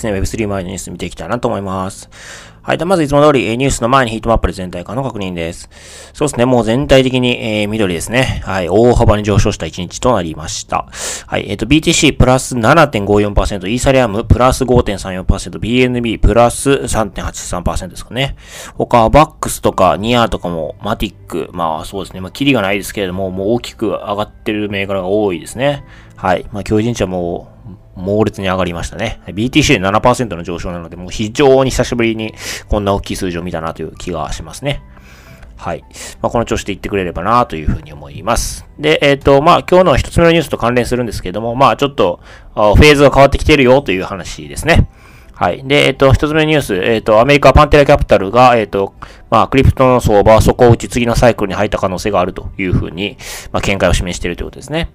ですね、Web3 前のニュース見ていきたいなと思います。はい。で、まずいつも通り、ニュースの前にヒートマップで全体化の確認です。そうですね。もう全体的に、えー、緑ですね。はい。大幅に上昇した1日となりました。はい。えっ、ー、と、BTC プラス7.54%、イーサリアムプラス5.34%、BNB プラス3.83%ですかね。他、バックスとかニアとかも、マティック、まあそうですね。まあ、キリがないですけれども、もう大きく上がってる銘柄が多いですね。はい。まあ、今日一日はもう、猛烈に上がりましたね。BTC で7%の上昇なので、もう非常に久しぶりにこんな大きい数字を見たなという気がしますね。はい。まあ、この調子で言ってくれればなというふうに思います。で、えっ、ー、と、まあ、今日の一つ目のニュースと関連するんですけども、まあ、ちょっと、フェーズが変わってきてるよという話ですね。はい。で、えっ、ー、と、一つ目のニュース、えっ、ー、と、アメリカパンテラキャピタルが、えっ、と、まあ、クリプトの相場は底を打ち次のサイクルに入った可能性があるというふうに、まあ、見解を示しているということですね。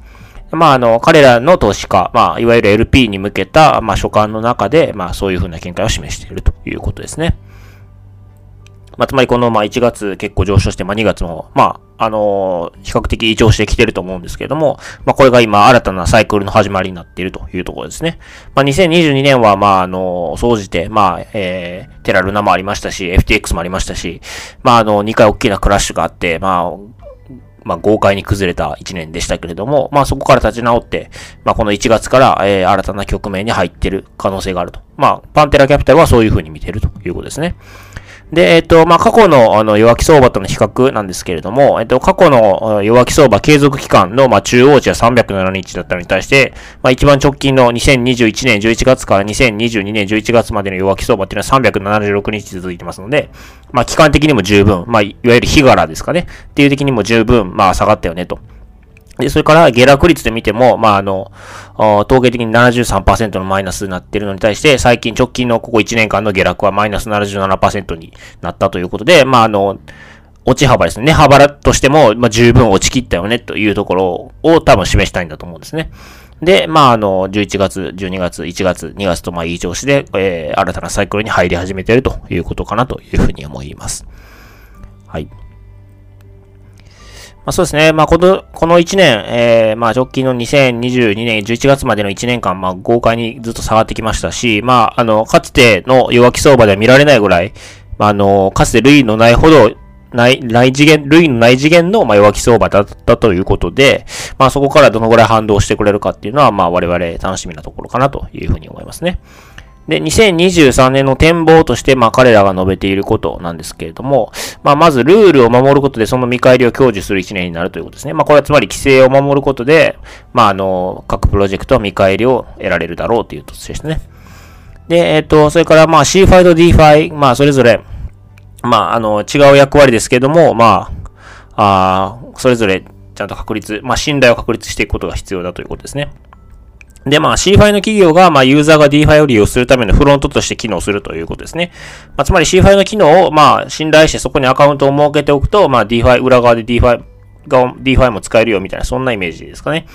まあ、あの、彼らの投資家、まあ、いわゆる LP に向けた、まあ、所感の中で、まあ、そういうふうな見解を示しているということですね。まあ、つまりこの、まあ、1月結構上昇して、まあ、2月も、まあ、あの、比較的異常してきてると思うんですけれども、まあ、これが今、新たなサイクルの始まりになっているというところですね。まあ、2022年は、まあ、あの、総じて、まあ、えー、テラルナもありましたし、FTX もありましたし、まあ、あの、2回大きなクラッシュがあって、まあ、まあ、豪快に崩れた1年でしたけれども、まあ、そこから立ち直って、まあ、この1月から、えー、新たな局面に入っている可能性があると。まあ、パンテラキャピタルはそういう風に見てるということですね。で、えっと、まあ、過去の、あの、弱気相場との比較なんですけれども、えっと、過去の弱気相場継続期間の、まあ、中央値は307日だったのに対して、まあ、一番直近の2021年11月から2022年11月までの弱気相場っていうのは376日続いてますので、まあ、期間的にも十分、まあ、いわゆる日柄ですかね、っていう的にも十分、まあ、下がったよね、と。で、それから下落率で見ても、まあ、あの、統計的に73%のマイナスになっているのに対して、最近直近のここ1年間の下落はマイナス77%になったということで、まあ、あの、落ち幅ですね。幅としても、まあ、十分落ちきったよね、というところを多分示したいんだと思うんですね。で、まあ、あの、11月、12月、1月、2月と、まあ、いい調子で、えー、新たなサイクルに入り始めているということかなというふうに思います。はい。まあ、そうですね。まあ、この、この1年、えー、まあ、直近の2022年11月までの1年間、まあ、豪快にずっと下がってきましたし、まあ、あの、かつての弱気相場では見られないぐらい、まあ、あの、かつて類のないほど、ない、ない次元、類のない次元の、まあ、弱気相場だったということで、まあ、そこからどのぐらい反動してくれるかっていうのは、まあ、我々楽しみなところかなというふうに思いますね。で、2023年の展望として、まあ彼らが述べていることなんですけれども、まあまずルールを守ることでその見返りを享受する1年になるということですね。まあこれはつまり規制を守ることで、まああの、各プロジェクトは見返りを得られるだろうというとですね。で、えっ、ー、と、それからまあ CFI と DFI、まあそれぞれ、まああの、違う役割ですけれども、まあ、あそれぞれちゃんと確立、まあ信頼を確立していくことが必要だということですね。で、まあ CFI の企業が、まあユーザーが DeFi を利用するためのフロントとして機能するということですね。まあ、つまり CFI の機能を、まあ信頼してそこにアカウントを設けておくと、まあ DeFi、裏側で DeFi、DeFi も使えるよみたいな、そんなイメージですかね。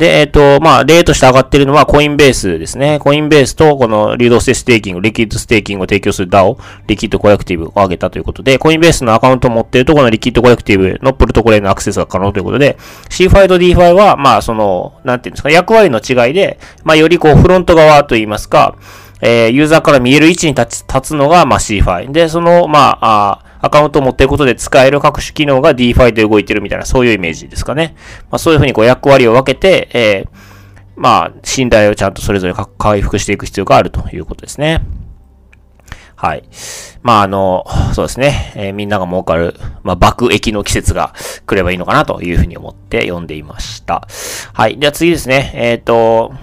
で、えっ、と、まあ、例として上がってるのはコインベースですね。コインベースとこの流動性ステーキング、リキッドステーキングを提供する DAO、リキッドコレクティブを上げたということで、コインベースのアカウントを持っているとこのリキッドコレクティブのプロトコルへのアクセスが可能ということで、 CeFi と DeFi は、まあ、その、なんていうんですか、役割の違いで、まあ、よりこう、フロント側といいますか、えー、ユーザーから見える位置に立つ立つのが、まあ、CFI。で、その、まあ、あアカウントを持っていることで使える各種機能が DeFi で動いてるみたいな、そういうイメージですかね。まあ、そういうふうにこう役割を分けて、えー、まあ、信頼をちゃんとそれぞれ回復していく必要があるということですね。はい。まあ、あの、そうですね。えー、みんなが儲かる、まあ、爆益の季節が来ればいいのかなというふうに思って読んでいました。はい。では次ですね。えっ、ー、と、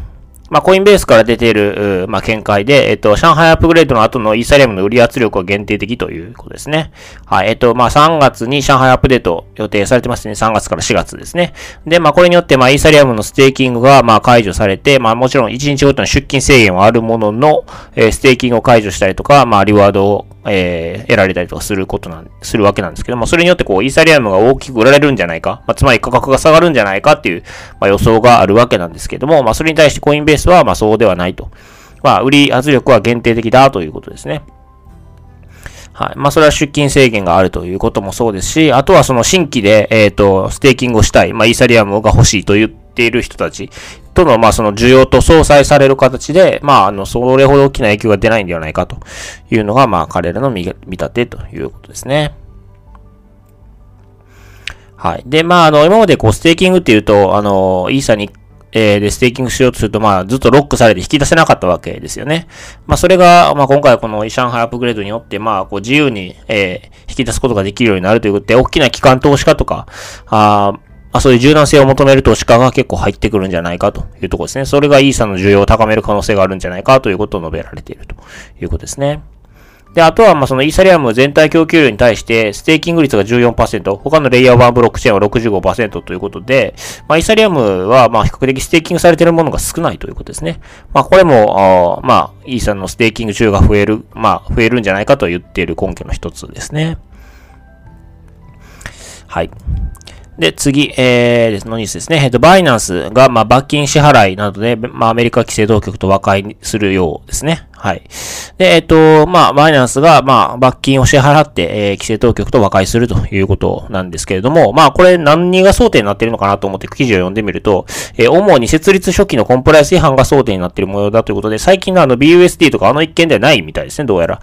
まあ、コインベースから出ている、まあ、見解で、えっと、上海アップグレードの後のイーサリアムの売り圧力は限定的ということですね。はい。えっと、まあ、3月に上海アップデート予定されてますね。3月から4月ですね。で、まあ、これによって、まあ、イーサリアムのステーキングが、まあ、解除されて、まあ、もちろん1日ごとの出金制限はあるものの、えー、ステーキングを解除したりとか、まあ、リワードをえー、得られたりとかすることなん、するわけなんですけども、それによってこう、イーサリアムが大きく売られるんじゃないか、まあ、つまり価格が下がるんじゃないかっていう、まあ、予想があるわけなんですけども、まあ、それに対してコインベースは、まあ、そうではないと。まあ、売り圧力は限定的だということですね。はい。まあ、それは出勤制限があるということもそうですし、あとはその新規で、えっ、ー、と、ステーキングをしたい、まあ、イーサリアムが欲しいというっている人たちとの、まあ、その需要と相殺される形で、まあ、あの、それほど大きな影響が出ないんではないかというのが、まあ、彼らの見立てということですね。はい。で、まあ、あの、今までこう、ステーキングっていうと、あの、イーサにえー、で、ステーキングしようとすると、まあ、ずっとロックされて引き出せなかったわけですよね。まあ、それが、まあ、今回この上海アップグレードによって、まあ、こう、自由に、えー、引き出すことができるようになるということで、大きな機関投資家とか、あまあそういう柔軟性を求める投資家が結構入ってくるんじゃないかというところですね。それがイーサの需要を高める可能性があるんじゃないかということを述べられているということですね。で、あとは、ま、そのイーサリアム全体供給量に対して、ステーキング率が14%、他のレイヤー1ブロックチェーンは65%ということで、まあ、イーサリアムは、ま、比較的ステーキングされているものが少ないということですね。まあ、これも、まあ、イーサのステーキング需要が増える、まあ、増えるんじゃないかと言っている根拠の一つですね。はい。で、次、えー、のニュースですね。えっと、バイナンスが、まあ、罰金支払いなどで、まあ、アメリカ規制当局と和解するようですね。はい。で、えっと、まあ、バイナンスが、まあ、罰金を支払って、えー、規制当局と和解するということなんですけれども、まあ、これ何が争点になってるのかなと思って記事を読んでみると、えー、主に設立初期のコンプライアンス違反が争点になってる模様だということで、最近のあの BUSD とかあの一件ではないみたいですね、どうやら。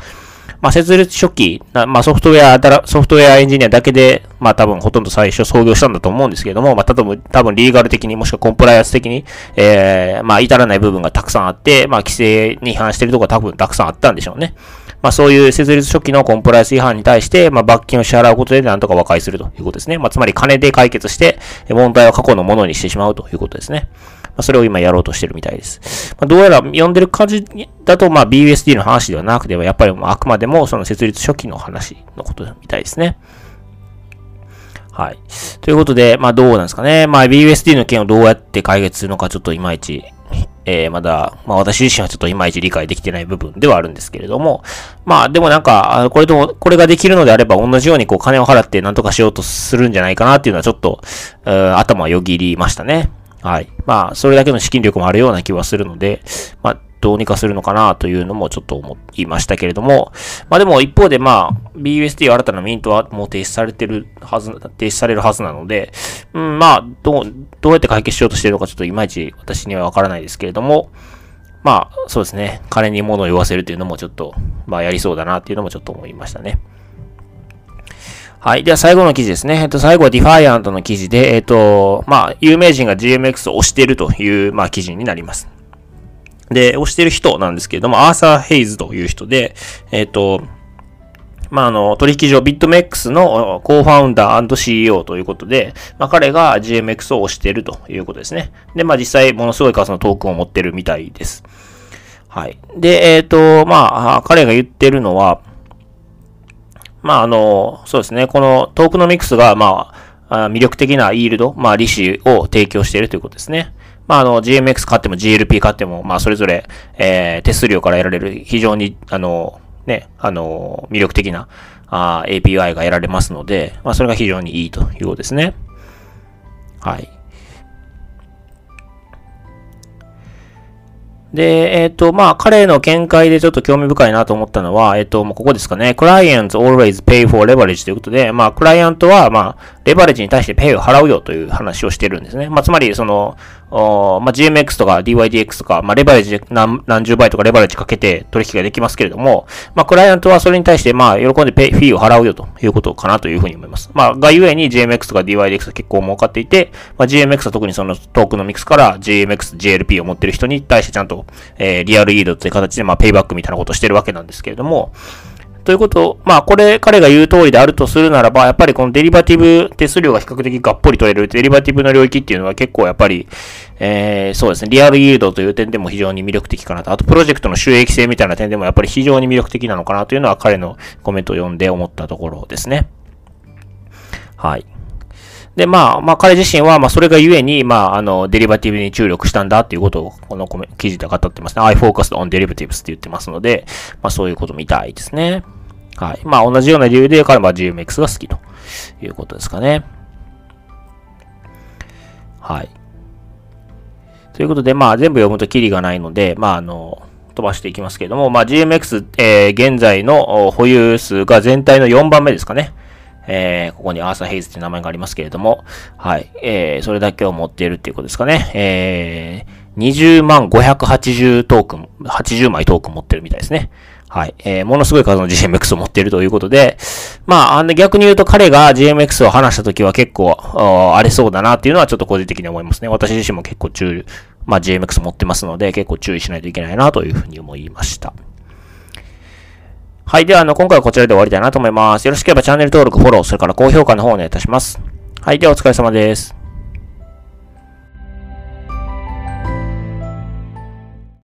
まあ、設立初期、まあ、ソフトウェア、ソフトウェアエンジニアだけで、まあ、多分ほとんど最初創業したんだと思うんですけれども、まあ、多分、多分リーガル的にもしくはコンプライアンス的に、えー、まあ、至らない部分がたくさんあって、まあ、規制に違反してるところ多分たくさんあったんでしょうね。まあ、そういう設立初期のコンプライアンス違反に対して、まあ、罰金を支払うことでなんとか和解するということですね。まあ、つまり金で解決して、問題を過去のものにしてしまうということですね。まあ、それを今やろうとしてるみたいです。まあ、どうやら読んでる感じだと、まあ、BUSD の話ではなくては、やっぱりあくまでもその設立初期の話のことみたいですね。はい。ということで、まあどうなんですかね。まあ BUSD の件をどうやって解決するのかちょっといまいち、えー、まだ、まあ私自身はちょっといまいち理解できてない部分ではあるんですけれども、まあでもなんか、これとも、これができるのであれば同じようにこう金を払って何とかしようとするんじゃないかなっていうのはちょっと、頭をよぎりましたね。はい。まあ、それだけの資金力もあるような気はするので、まあ、どうにかするのかなというのもちょっと思いましたけれども、まあでも一方でまあ、BUSD 新たなミントはもう停止されてるはず、停止されるはずなので、うん、まあ、どう、どうやって解決しようとしてるのかちょっといまいち私にはわからないですけれども、まあ、そうですね。金に物を言わせるというのもちょっと、まあやりそうだなっていうのもちょっと思いましたね。はい。では最後の記事ですね。えっと、最後はディファイアントの記事で、えっと、まあ、有名人が GMX を推しているという、まあ、記事になります。で、推している人なんですけれども、アーサー・ヘイズという人で、えっと、まあ、あの、取引所ビットメックスのコーファウンダー &CEO ということで、まあ、彼が GMX を推しているということですね。で、まあ、実際、ものすごい数のトークンを持ってるみたいです。はい。で、えっ、と、まあ、彼が言ってるのは、まあ、あの、そうですね。このトークノミクスが、まあ、魅力的なイールド、まあ、利子を提供しているということですね。まあ、あの、GMX 買っても GLP 買っても、まあ、それぞれ、えー、手数料から得られる非常に、あの、ね、あの、魅力的な、あ API が得られますので、まあ、それが非常にいいということですね。はい。で、えっ、ー、と、まあ、彼の見解でちょっと興味深いなと思ったのは、えっ、ー、と、もうここですかね。clients always pay for leverage ということで、まあ、クライアントは、まあ、レバレッジに対してペイを払うよという話をしてるんですね。まあ、つまり、その、まあ、GMX とか DYDX とか、まあ、レバレッジ何何十倍とかレバレッジかけて取引ができますけれども、まあ、クライアントはそれに対して、まあ、喜んでペイ、フィーを払うよということかなというふうに思います。まあ、がゆえに GMX とか DYDX が結構儲かっていて、まあ、GMX は特にそのトークのミックスから GMX、GLP を持ってる人に対してちゃんと、えー、リアルイードという形で、まあ、ペイバックみたいなことをしてるわけなんですけれども、ということを、まあ、これ、彼が言う通りであるとするならば、やっぱりこのデリバティブ手数料が比較的がっぽり取れるデリバティブの領域っていうのは結構やっぱり、えー、そうですね、リアルイールドという点でも非常に魅力的かなと。あと、プロジェクトの収益性みたいな点でもやっぱり非常に魅力的なのかなというのは彼のコメントを読んで思ったところですね。はい。で、まあ、まあ、彼自身は、まあ、それがゆえに、まあ、あの、デリバティブに注力したんだっていうことを、この記事で語ってますね。I focused on derivatives って言ってますので、まあ、そういうことみたいですね。はい。まあ、同じような理由で彼は GMX が好きということですかね。はい。ということで、まあ、全部読むとキリがないので、まあ、あの、飛ばしていきますけれども、まあ、GMX、えー、現在の保有数が全体の4番目ですかね。えー、ここにアーサー・ヘイズって名前がありますけれども、はい、えー、それだけを持っているっていうことですかね。えー、20万580トークン、80枚トークン持ってるみたいですね。はい。えー、ものすごい数の GMX を持っているということで、まあ、あの逆に言うと彼が GMX を話したときは結構、荒れそうだなっていうのはちょっと個人的に思いますね。私自身も結構注意、まあ GMX 持ってますので結構注意しないといけないなというふうに思いました。はい。では、あの、今回はこちらで終わりたいなと思います。よろしければチャンネル登録、フォロー、それから高評価の方をお願いいたします。はい。では、お疲れ様です。